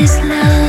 this love.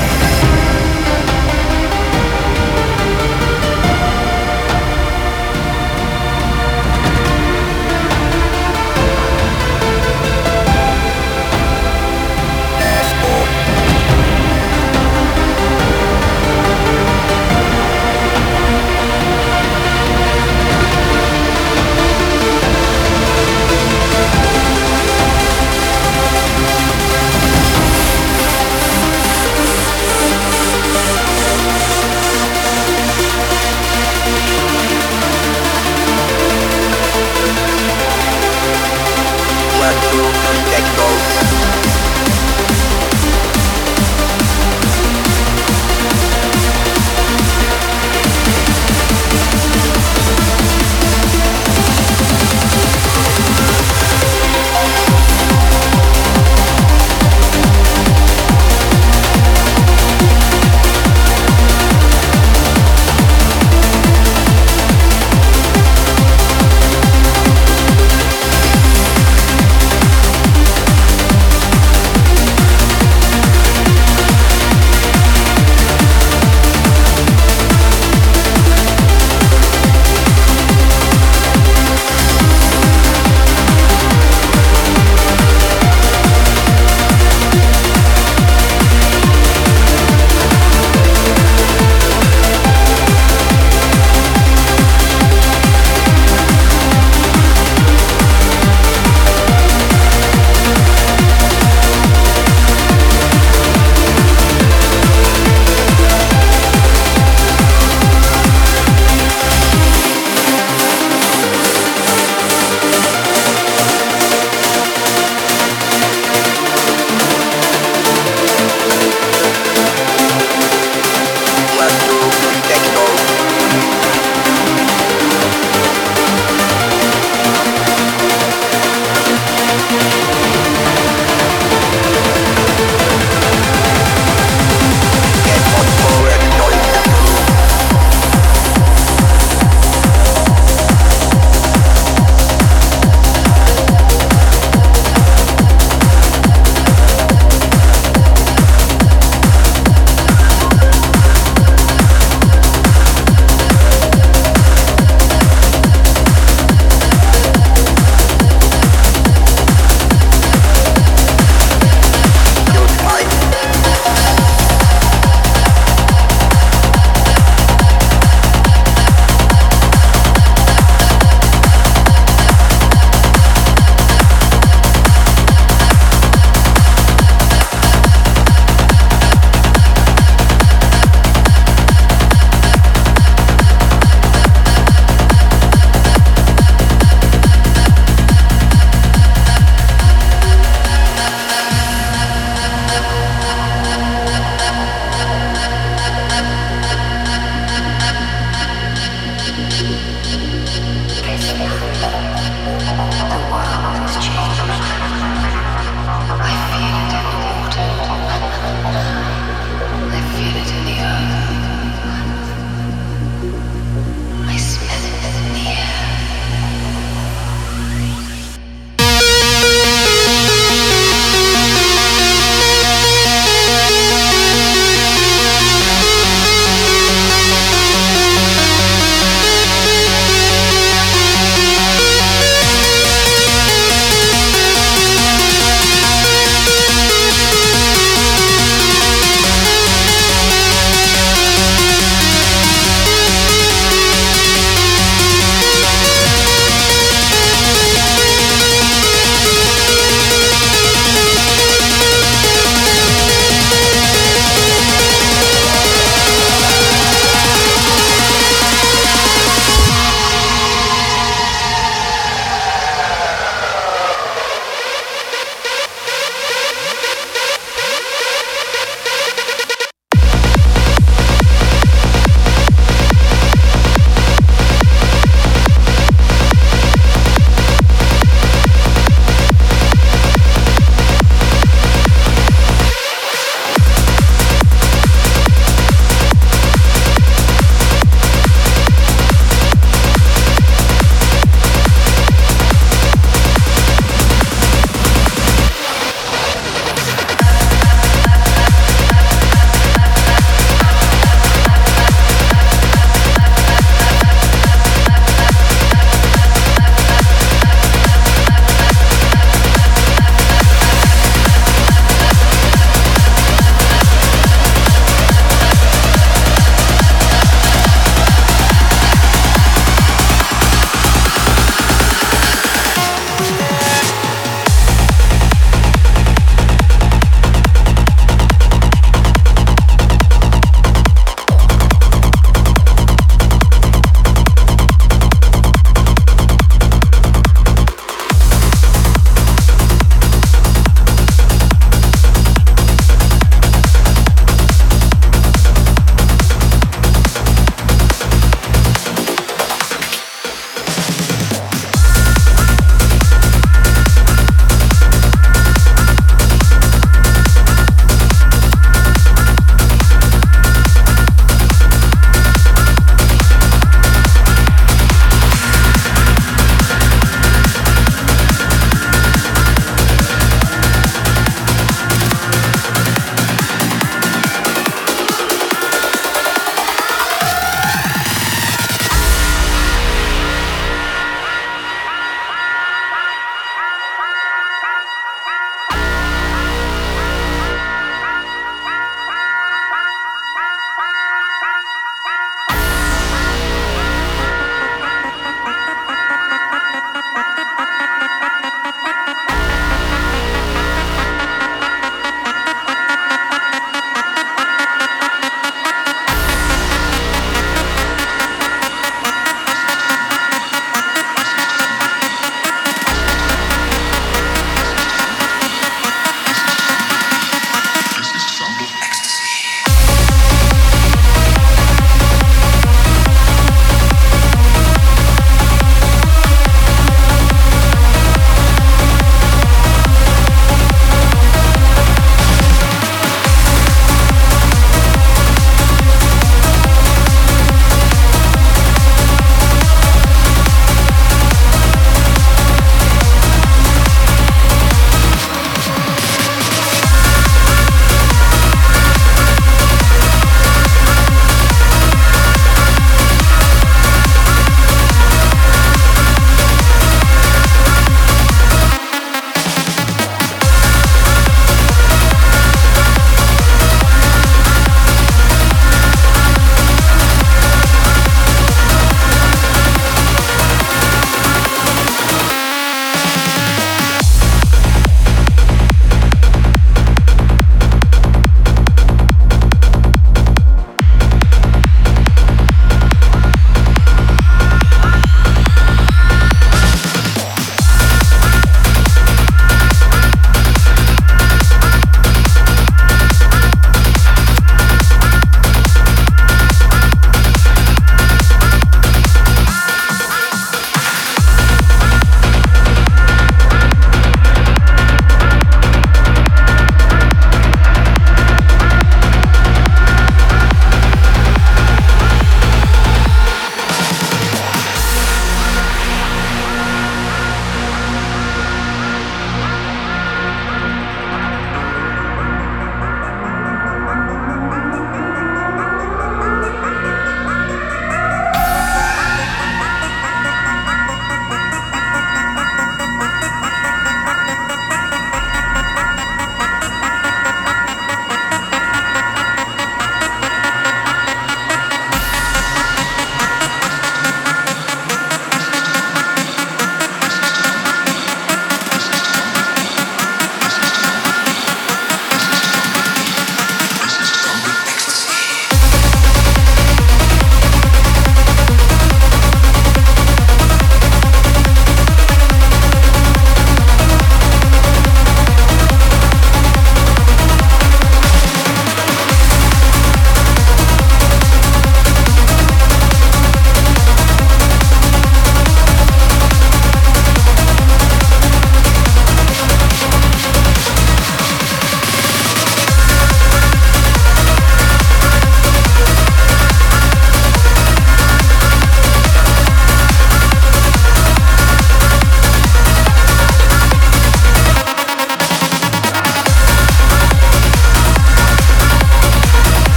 Bye.